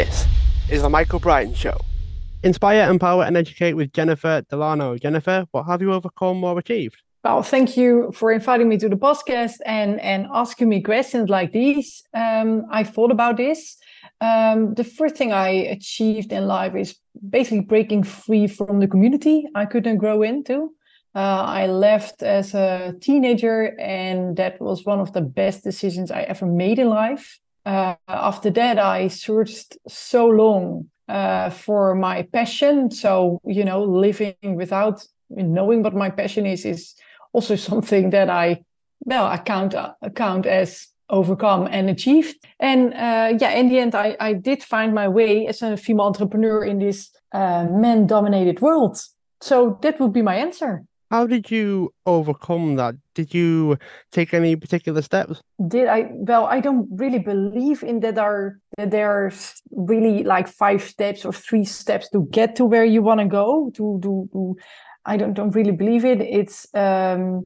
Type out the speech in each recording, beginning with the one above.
This is the Michael Brian Show. Inspire, empower, and educate with Jennifer Delano. Jennifer, what have you overcome or achieved? Well, thank you for inviting me to the podcast and and asking me questions like these. Um, I thought about this. Um, the first thing I achieved in life is basically breaking free from the community I couldn't grow into. Uh, I left as a teenager, and that was one of the best decisions I ever made in life uh, after that, I searched so long uh, for my passion. So, you know, living without knowing what my passion is is also something that I, well, I count, count as overcome and achieved. And uh, yeah, in the end, I, I did find my way as a female entrepreneur in this uh, man dominated world. So that would be my answer. How did you overcome that? Did you take any particular steps? Did I? Well, I don't really believe in that. Are that there's really like five steps or three steps to get to where you want to go? To do, I don't don't really believe it. It's um,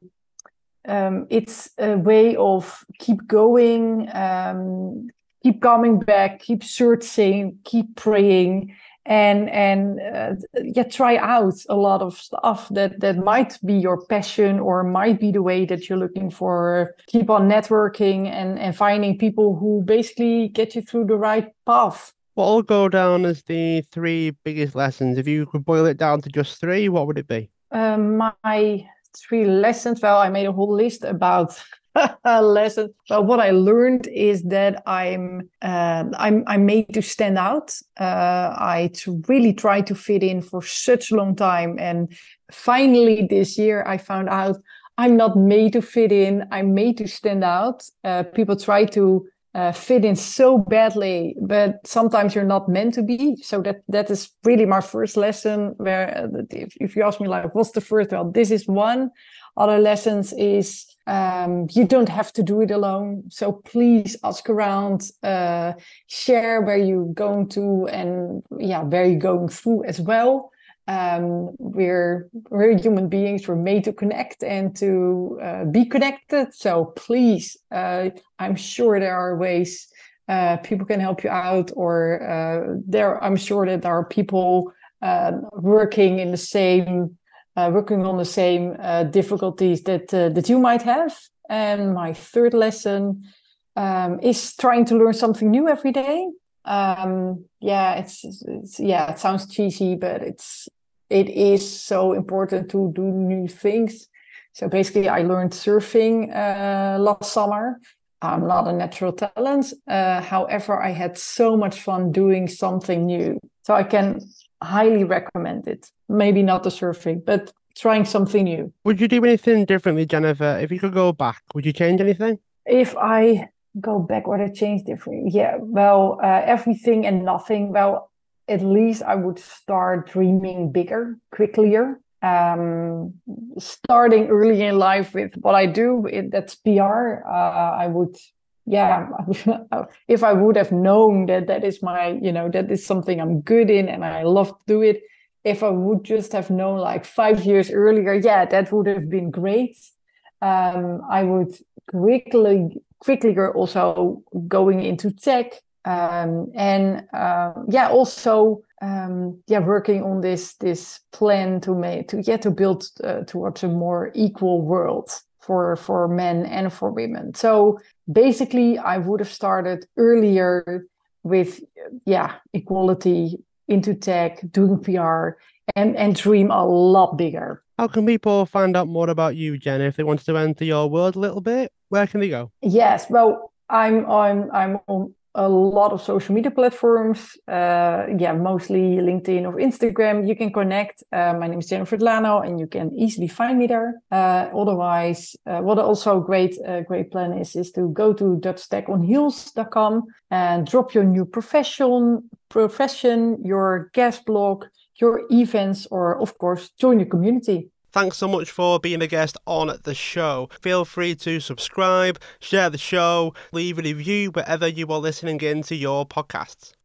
um, it's a way of keep going, um, keep coming back, keep searching, keep praying, and and uh, yeah try out a lot of stuff that that might be your passion or might be the way that you're looking for. Keep on networking and and finding people who basically get you through the right path. What will go down as the three biggest lessons? If you could boil it down to just three what would it be? Um, my three lessons well i made a whole list about lesson. But what I learned is that I'm uh, I'm I'm made to stand out. Uh, I really try to fit in for such a long time, and finally this year I found out I'm not made to fit in. I'm made to stand out. Uh, people try to uh, fit in so badly, but sometimes you're not meant to be. So that that is really my first lesson. Where uh, if, if you ask me like, what's the first? Well, this is one. Other lessons is um, you don't have to do it alone. So please ask around, uh, share where you're going to, and yeah, where you're going through as well. Um, we're we're human beings. We're made to connect and to uh, be connected. So please, uh, I'm sure there are ways uh, people can help you out, or uh, there. I'm sure that there are people uh, working in the same uh, working on the same uh, difficulties that that you might have. And my third lesson um, is trying to learn something new every day. Um, yeah, it's, it's yeah, it sounds cheesy, but it's it is so important to do new things. So basically, I learned surfing uh, last summer. I'm not a natural talent. Uh, however, I had so much fun doing something new. So I can highly recommend it. Maybe not the surfing, but trying something new. Would you do anything differently, Jennifer? If you could go back, would you change anything? If I go back, would I change differently? Yeah, well, uh, everything and nothing. Well, at least I would start dreaming bigger, quicker. Um, starting early in life with what I do, it, that's PR. Uh, I would yeah if i would have known that that is my you know that is something i'm good in and i love to do it if i would just have known like five years earlier yeah that would have been great um, i would quickly quickly also going into tech um, and uh, yeah also um, yeah working on this this plan to make to yeah to build uh, towards a more equal world for for men and for women. So basically i would have started earlier with yeah equality into tech doing pr and and dream a lot bigger. How can people find out more about you jen if they wanted to enter your world a little bit? Where can they go? Yes well i'm i'm i'm on a lot of social media platforms. Uh, yeah, mostly LinkedIn or Instagram. You can connect. Uh, my name is Jennifer Delano, and you can easily find me there. Uh, otherwise, uh, what also great uh, great plan is is to go to dutchtechonheels.com and drop your new profession, profession, your guest blog, your events, or of course join the community. Thanks so much for being a guest on the show. Feel free to subscribe, share the show, leave a review wherever you are listening into your podcasts.